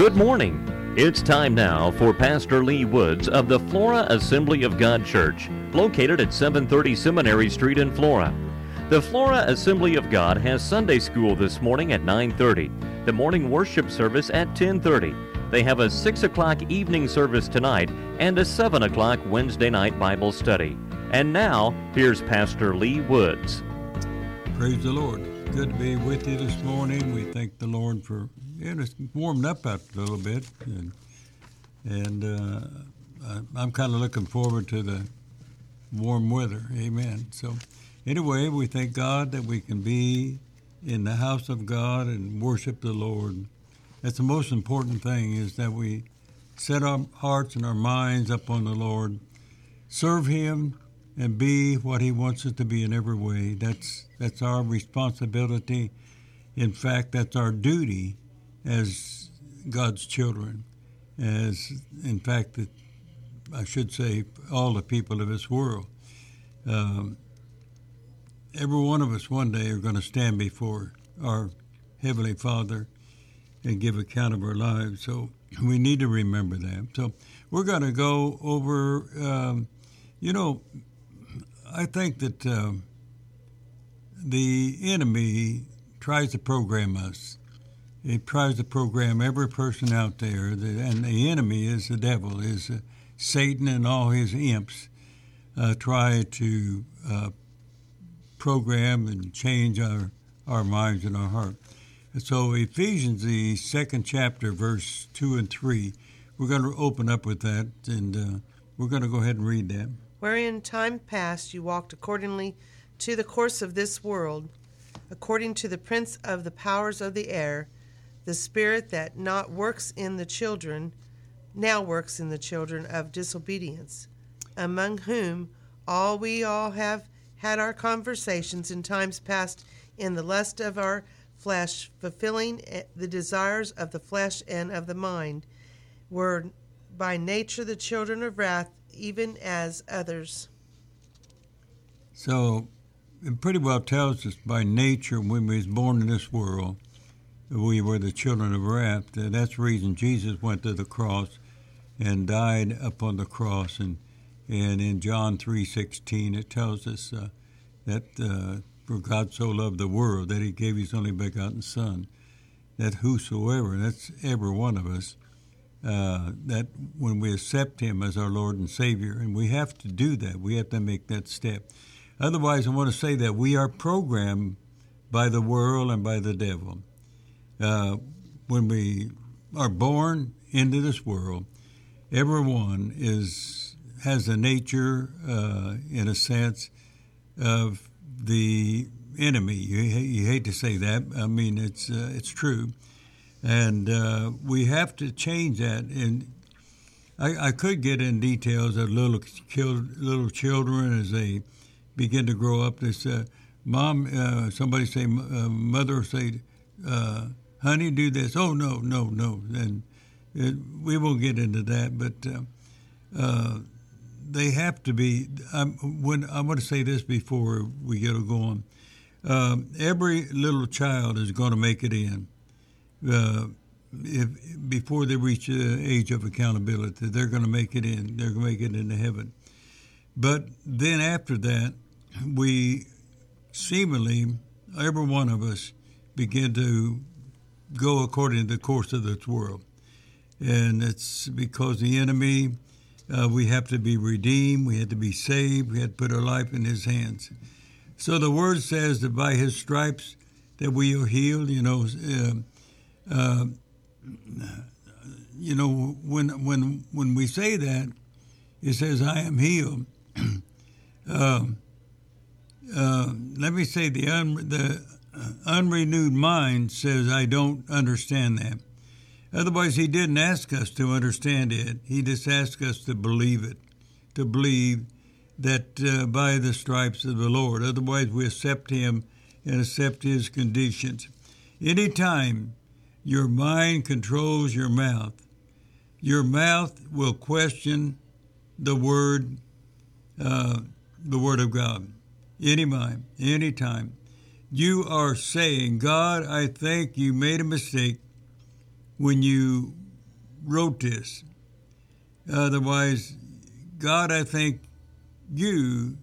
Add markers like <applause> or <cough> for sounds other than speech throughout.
Good morning. It's time now for Pastor Lee Woods of the Flora Assembly of God Church, located at 730 Seminary Street in Flora. The Flora Assembly of God has Sunday school this morning at 9:30, the morning worship service at 10:30. They have a 6 o'clock evening service tonight and a 7 o'clock Wednesday night Bible study. And now, here's Pastor Lee Woods. Praise the Lord. Good to be with you this morning. We thank the Lord for yeah, it's warmed up a little bit, and, and uh, I'm kind of looking forward to the warm weather. Amen. So, anyway, we thank God that we can be in the house of God and worship the Lord. That's the most important thing is that we set our hearts and our minds up on the Lord, serve Him, and be what He wants us to be in every way. That's that's our responsibility. In fact, that's our duty as God's children, as in fact, that I should say, all the people of this world. Um, every one of us one day are going to stand before our Heavenly Father and give account of our lives. So we need to remember that. So we're going to go over, um, you know, I think that uh, the enemy tries to program us it tries to program every person out there, and the enemy is the devil, is uh, Satan and all his imps uh, try to uh, program and change our, our minds and our heart. And so Ephesians, the second chapter, verse 2 and 3, we're going to open up with that, and uh, we're going to go ahead and read that. Wherein time past you walked accordingly to the course of this world, according to the prince of the powers of the air, the spirit that not works in the children now works in the children of disobedience, among whom all we all have had our conversations in times past in the lust of our flesh, fulfilling eh, the desires of the flesh and of the mind, were by nature the children of wrath, even as others. So it pretty well tells us by nature when we was born in this world we were the children of wrath. That's the reason Jesus went to the cross and died upon the cross. And and in John three sixteen, it tells us uh, that uh, for God so loved the world that He gave His only begotten Son, that whosoever, that's every one of us, uh, that when we accept Him as our Lord and Savior, and we have to do that, we have to make that step. Otherwise, I want to say that we are programmed by the world and by the devil uh, when we are born into this world, everyone is has a nature, uh, in a sense, of the enemy. You, you, hate to say that. I mean, it's uh, it's true, and uh, we have to change that. And I, I, could get in details of little little children as they begin to grow up. This uh, mom, uh, somebody say, mother say honey, do this. Oh, no, no, no. And it, we won't get into that, but uh, uh, they have to be. I'm, when I want to say this before we get going. Um, every little child is going to make it in. Uh, if before they reach the age of accountability, they're going to make it in. They're going to make it into heaven. But then after that, we seemingly every one of us begin to go according to the course of this world. And it's because the enemy, uh, we have to be redeemed, we have to be saved, we have to put our life in his hands. So the word says that by his stripes that we are healed. You know, uh, uh, you know when when when we say that, it says I am healed. <clears throat> Um, uh, let me say the un, the unrenewed mind says, I don't understand that. Otherwise, he didn't ask us to understand it. He just asked us to believe it, to believe that uh, by the stripes of the Lord. Otherwise, we accept him and accept his conditions. Anytime your mind controls your mouth, your mouth will question the word, uh, the word of God. Any mind, anytime you are saying, God, I think you made a mistake when you wrote this. Otherwise, God, I think you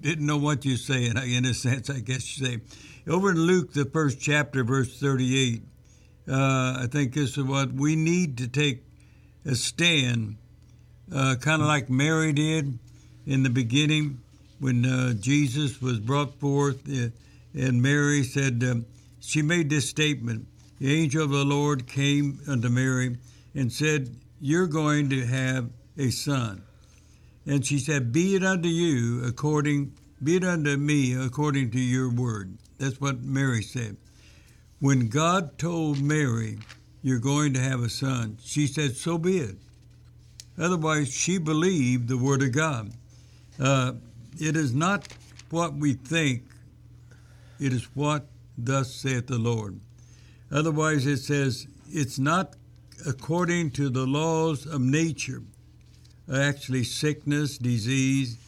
didn't know what you're saying, <laughs> in a sense, I guess you say. Over in Luke, the first chapter, verse 38, uh, I think this is what we need to take a stand, uh, kind of like Mary did in the beginning when uh, Jesus was brought forth, uh, and Mary said, she made this statement The angel of the Lord came unto Mary and said, You're going to have a son. And she said, Be it unto you according, be it unto me according to your word. That's what Mary said. When God told Mary, You're going to have a son, she said, So be it. Otherwise, she believed the word of God. Uh, it is not what we think, it is what thus saith the Lord. Otherwise, it says, It's not according to the laws of nature actually sickness, disease,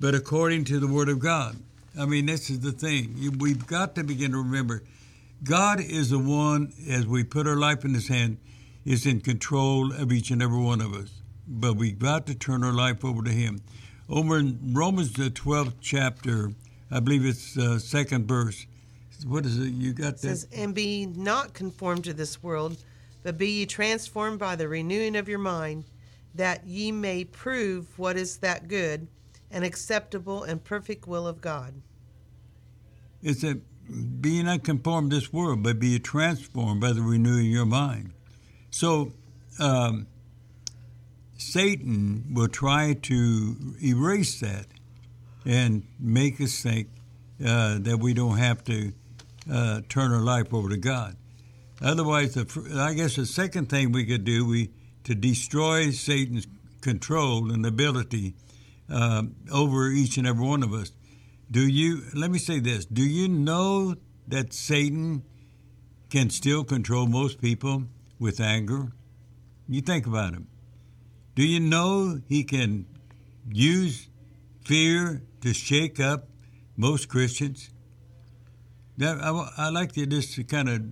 but according to the Word of God. I mean, this is the thing. We've got to begin to remember God is the one, as we put our life in His hand, is in control of each and every one of us. But we've got to turn our life over to Him. Over in Romans, the 12th chapter, I believe it's uh, second verse. What is it? You got that? Says, And be not conformed to this world, but be ye transformed by the renewing of your mind that ye may prove what is that good and acceptable and perfect will of God. It's that be not conformed to this world, but be transformed by the renewing of your mind. So, um, Satan will try to erase that and make us think uh, that we don't have to uh, turn our life over to God. Otherwise, the, I guess the second thing we could do, we to destroy Satan's control and ability uh, over each and every one of us. Do you, let me say this, do you know that Satan can still control most people with anger? You think about him. Do you know he can use fear to shake up most Christians? That, I, I like to just kind of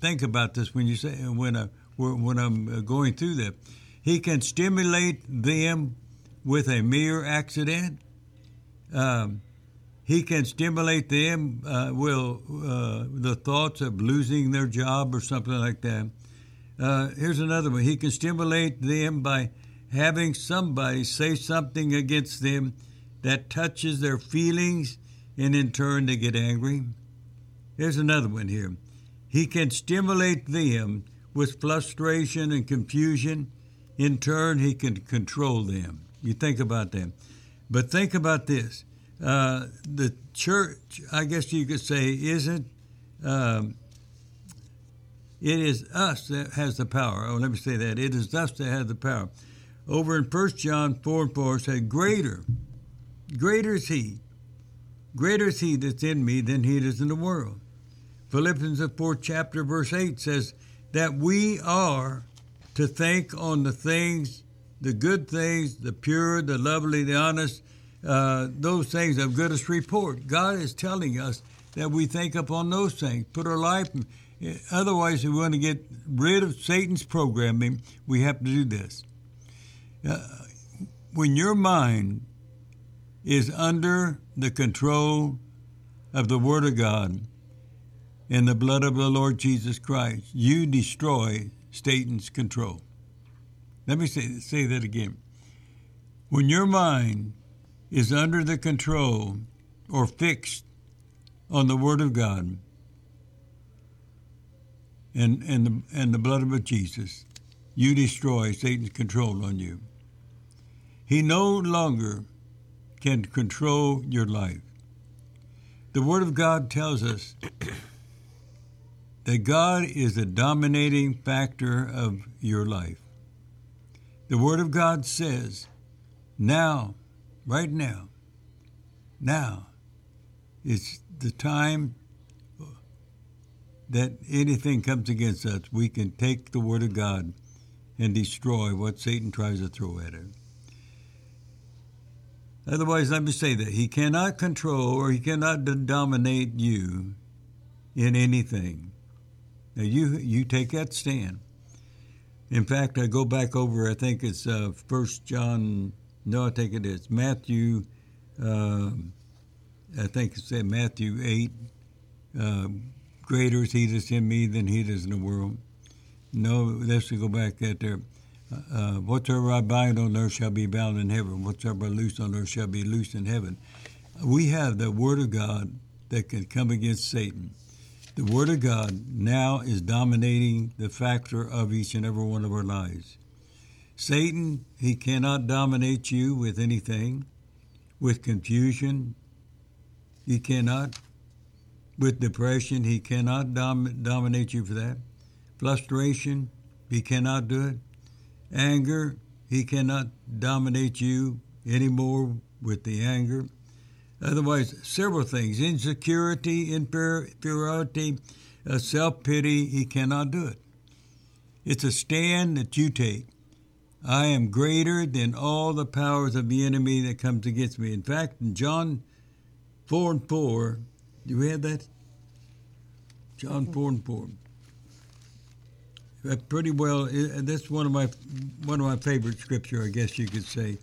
think about this when you say when I, when I'm uh, going through that. He can stimulate them with a mere accident. Um, he can stimulate them uh, will uh, the thoughts of losing their job or something like that. Uh, here's another one. He can stimulate them by having somebody say something against them that touches their feelings, and in turn they get angry. Here's another one here. He can stimulate them with frustration and confusion. In turn, he can control them. You think about them. But think about this. Uh, the church, I guess you could say, isn't, um, it is us that has the power. Oh, let me say that. It is us that has the power. Over in 1 John 4 and 4 said, Greater, greater is he, greater is he that's in me than he that is in the world. Philippians, the fourth chapter, verse 8 says, that we are to think on the things, the good things, the pure, the lovely, the honest, uh, those things of goodest report. God is telling us that we think upon those things, put our life. Otherwise, if we want to get rid of Satan's programming, we have to do this. Uh, when your mind is under the control of the Word of God, and the blood of the Lord Jesus Christ, you destroy Satan's control. Let me say, say that again. When your mind is under the control or fixed on the Word of God and, and, the, and the blood of Jesus, you destroy Satan's control on you. He no longer can control your life. The Word of God tells us that God is the dominating factor of your life. The Word of God says, now, right now, now is the time that anything comes against us, we can take the Word of God and destroy what Satan tries to throw at it. Otherwise, let me say that he cannot control or he cannot dominate you in anything. Now you you take that stand. In fact, I go back over. I think it's uh, First John. No, I think it is Matthew. Uh, I think it's in Matthew eight. Uh, greater is he that's in me than he that's in the world. No, let's go back at there. Uh, whatsoever I bind on earth shall be bound in heaven. Whatsoever I loose on earth shall be loosed in heaven. We have the Word of God that can come against Satan. The Word of God now is dominating the factor of each and every one of our lives. Satan, he cannot dominate you with anything, with confusion. He cannot. With depression, he cannot dom- dominate you for that. Frustration, he cannot do it. Anger, he cannot dominate you anymore with the anger. Otherwise, several things insecurity, inferiority, uh, self pity, he cannot do it. It's a stand that you take. I am greater than all the powers of the enemy that comes against me. In fact, in John 4 and 4, do we have that? John 4 and 4. That pretty well, that's one of my one of my favorite scripture, I guess you could say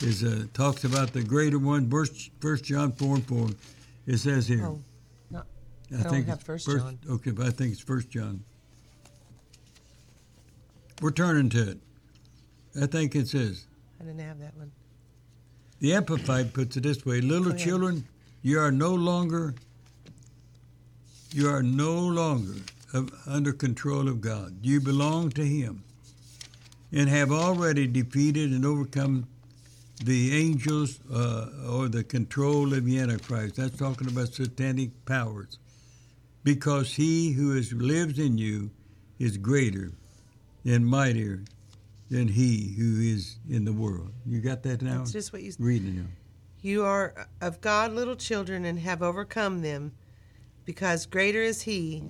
is uh, talks about the greater one. First, First John four and four. It says here. Oh, no, I, I think don't have it's First John. Okay, but I think it's First John. We're turning to it. I think it says I didn't have that one. the Amplified puts it this way: Little Go ahead. children, you are no longer. You are no longer of, under control of God. You belong to Him, and have already defeated and overcome the angels uh, or the control of the Antichrist. That's talking about satanic powers. Because he who is, lives in you is greater and mightier than he who is in the world. You got that now? It's just what you're Reading now. You are of God little children and have overcome them, because greater is he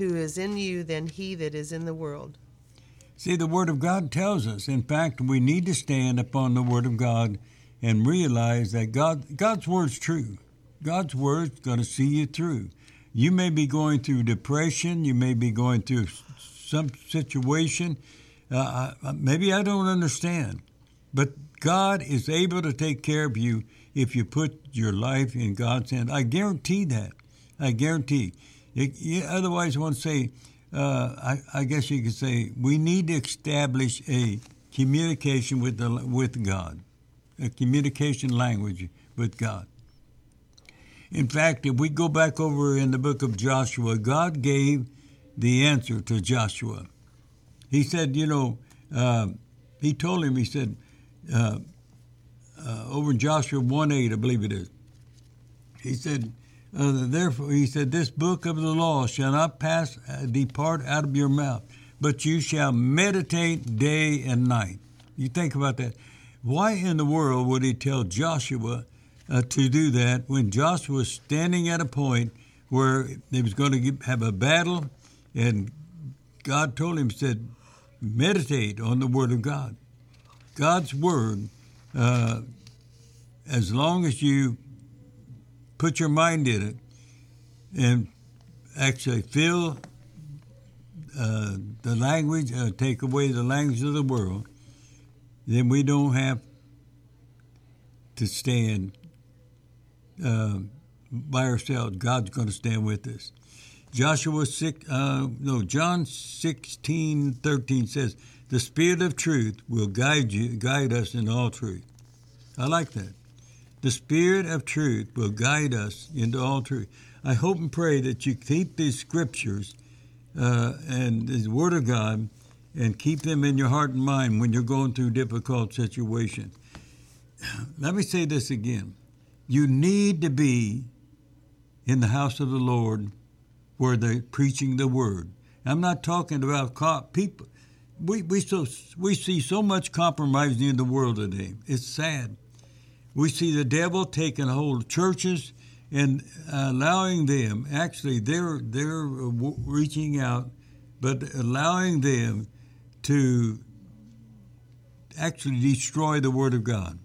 who is in you than he that is in the world. See, the Word of God tells us. In fact, we need to stand upon the Word of God and realize that God, God's Word's true. God's Word's going to see you through. You may be going through depression. You may be going through some situation. Uh, maybe I don't understand. But God is able to take care of you if you put your life in God's hand. I guarantee that. I guarantee. It, you, otherwise, I want to say, uh, I, I guess you could say, we need to establish a communication with the, with God, a communication language with God. In fact, if we go back over in the book of Joshua, God gave the answer to Joshua. He said, you know, uh, he told him, he said, uh, uh, over in Joshua 1 8, I believe it is. He said, uh, therefore, he said, this book of the law shall not pass, uh, depart out of your mouth, but you shall meditate day and night. You think about that. Why in the world would he tell Joshua uh, to do that when Joshua was standing at a point where he was going to have a battle, and God told him, said, meditate on the Word of God. God's Word, uh, as long as you put your mind in it and actually feel uh, the language, uh, take away the language of the world, then we don't have to stand uh, by ourselves. God's going to stand with us. Joshua 6, uh, no, John 16, 13 says, the Spirit of truth will guide you, guide us in all truth. I like that. The Spirit of truth will guide us into all truth. I hope and pray that you keep these scriptures uh, and the Word of God and keep them in your heart and mind when you're going through difficult situations. <clears throat> Let me say this again. You need to be in the house of the Lord where they're preaching the Word. I'm not talking about co- people. We, we, so, we see so much compromising in the world today. It's sad. We see the devil taking hold of churches and allowing them, actually, they're, they're reaching out, but allowing them to actually destroy the Word of God.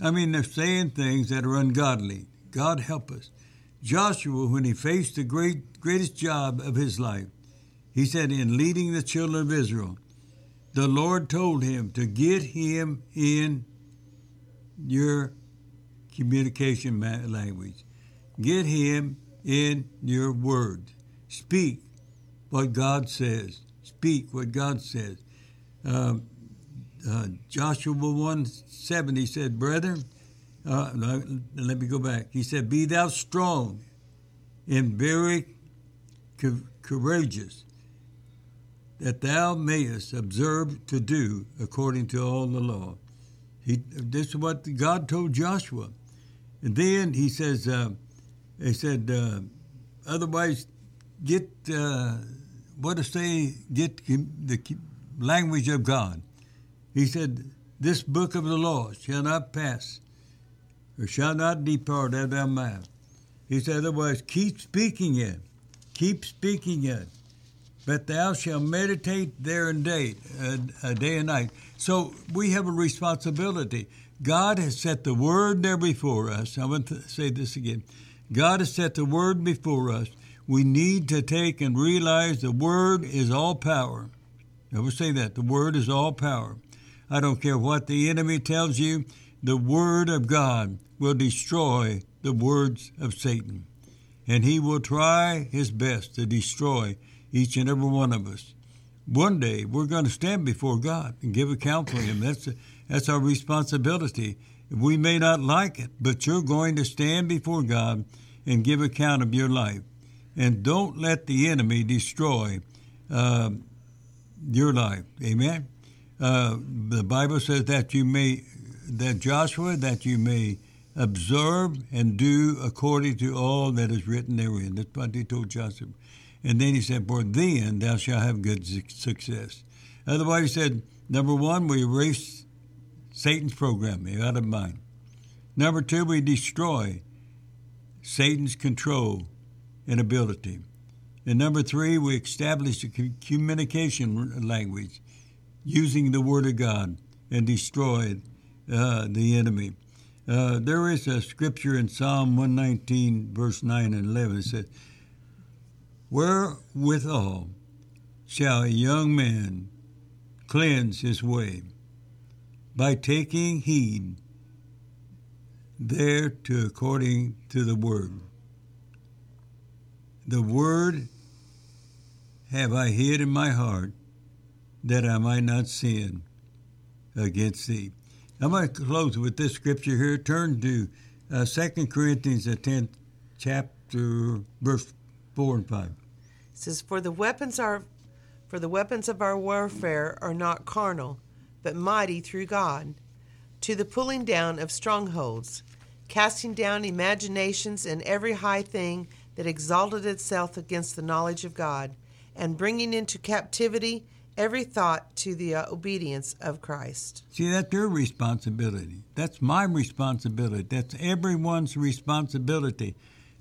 I mean, they're saying things that are ungodly. God help us. Joshua, when he faced the great, greatest job of his life, He said, in leading the children of Israel, the Lord told him to get him in your communication language. Get him in your words. Speak what God says. Speak what God says. Um, uh, Joshua 1 7, he said, Brethren, uh, let me go back. He said, Be thou strong and very co- courageous, that thou mayest observe to do according to all the law. He, this is what God told Joshua. And then he says, uh, he said, uh, otherwise, get uh, what to say, get the language of God. He said, This book of the law shall not pass, or shall not depart out of thy mouth. He said, Otherwise, keep speaking it, keep speaking it, but thou shalt meditate there and day, uh, day and night. So we have a responsibility. God has set the word there before us. I want to say this again. God has set the word before us. We need to take and realize the word is all power. I will say that. The word is all power. I don't care what the enemy tells you, the word of God will destroy the words of Satan. And he will try his best to destroy each and every one of us. One day we're going to stand before God and give account for him. That's, that's our responsibility. We may not like it, but you're going to stand before God and give account of your life. And don't let the enemy destroy uh, your life. Amen. Uh, the Bible says that you may, that Joshua, that you may observe and do according to all that is written therein. That's what he told Joshua. And then he said, For then thou shalt have good success. Otherwise, he said, number one, we erase Satan's programming out of mind. Number two, we destroy Satan's control and ability. And number three, we establish a communication language using the Word of God and destroy uh, the enemy. Uh, there is a scripture in Psalm 119, verse 9 and 11. It says, Wherewithal shall a young man cleanse his way? By taking heed thereto according to the word. The word have I hid in my heart that I might not sin against thee. I'm going to close with this scripture here. Turn to uh, 2 Corinthians, the 10th chapter, verse 4 and 5. Says, For the weapons are for the weapons of our warfare are not carnal, but mighty through God, to the pulling down of strongholds, casting down imaginations and every high thing that exalted itself against the knowledge of God, and bringing into captivity every thought to the uh, obedience of Christ. See, that's your responsibility. That's my responsibility. That's everyone's responsibility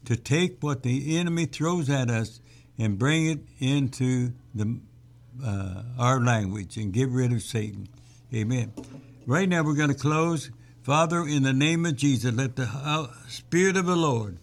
to take what the enemy throws at us and bring it into the uh, our language and get rid of Satan. Amen. Right now, we're going to close. Father, in the name of Jesus, let the uh, Spirit of the Lord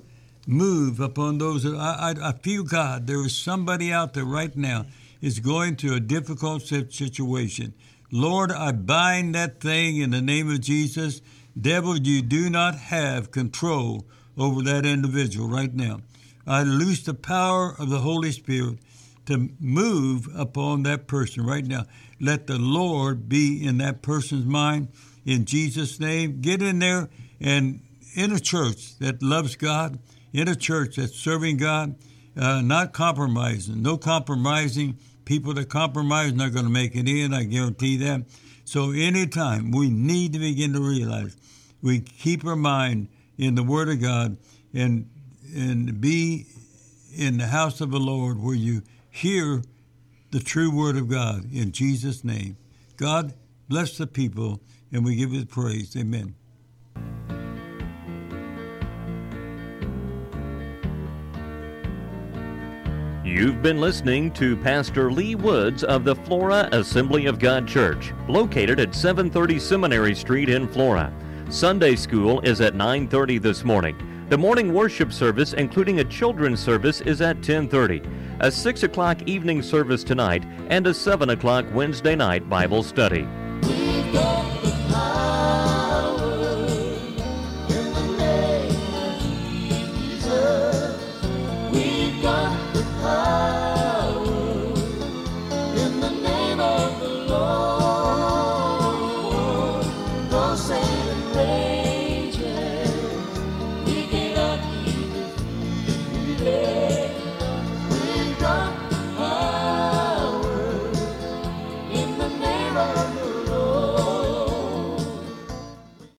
move upon those. That, I, I, I feel God. There is somebody out there right now is going through a difficult situation. Lord, I bind that thing in the name of Jesus. Devil, you do not have control over that individual right now. I loose the power of the Holy Spirit to move upon that person right now. Let the Lord be in that person's mind in Jesus' name. Get in there and in a church that loves God, in a church that's serving God, uh, not compromising, no compromising People that compromise are not going to make it in, I guarantee that. So anytime we need to begin to realize we keep our mind in the Word of God and and be in the house of the Lord where you hear the true Word of God in Jesus' name. God bless the people and we give you praise. Amen. You've been listening to Pastor Lee Woods of the Flora Assembly of God Church, located at 730 Seminary Street in Flora. Sunday school is at 9:30 this morning. The morning worship service, including a children's service, is at 10:30. a 6 o'clock evening service tonight, and a 7 o'clock Wednesday night Bible study.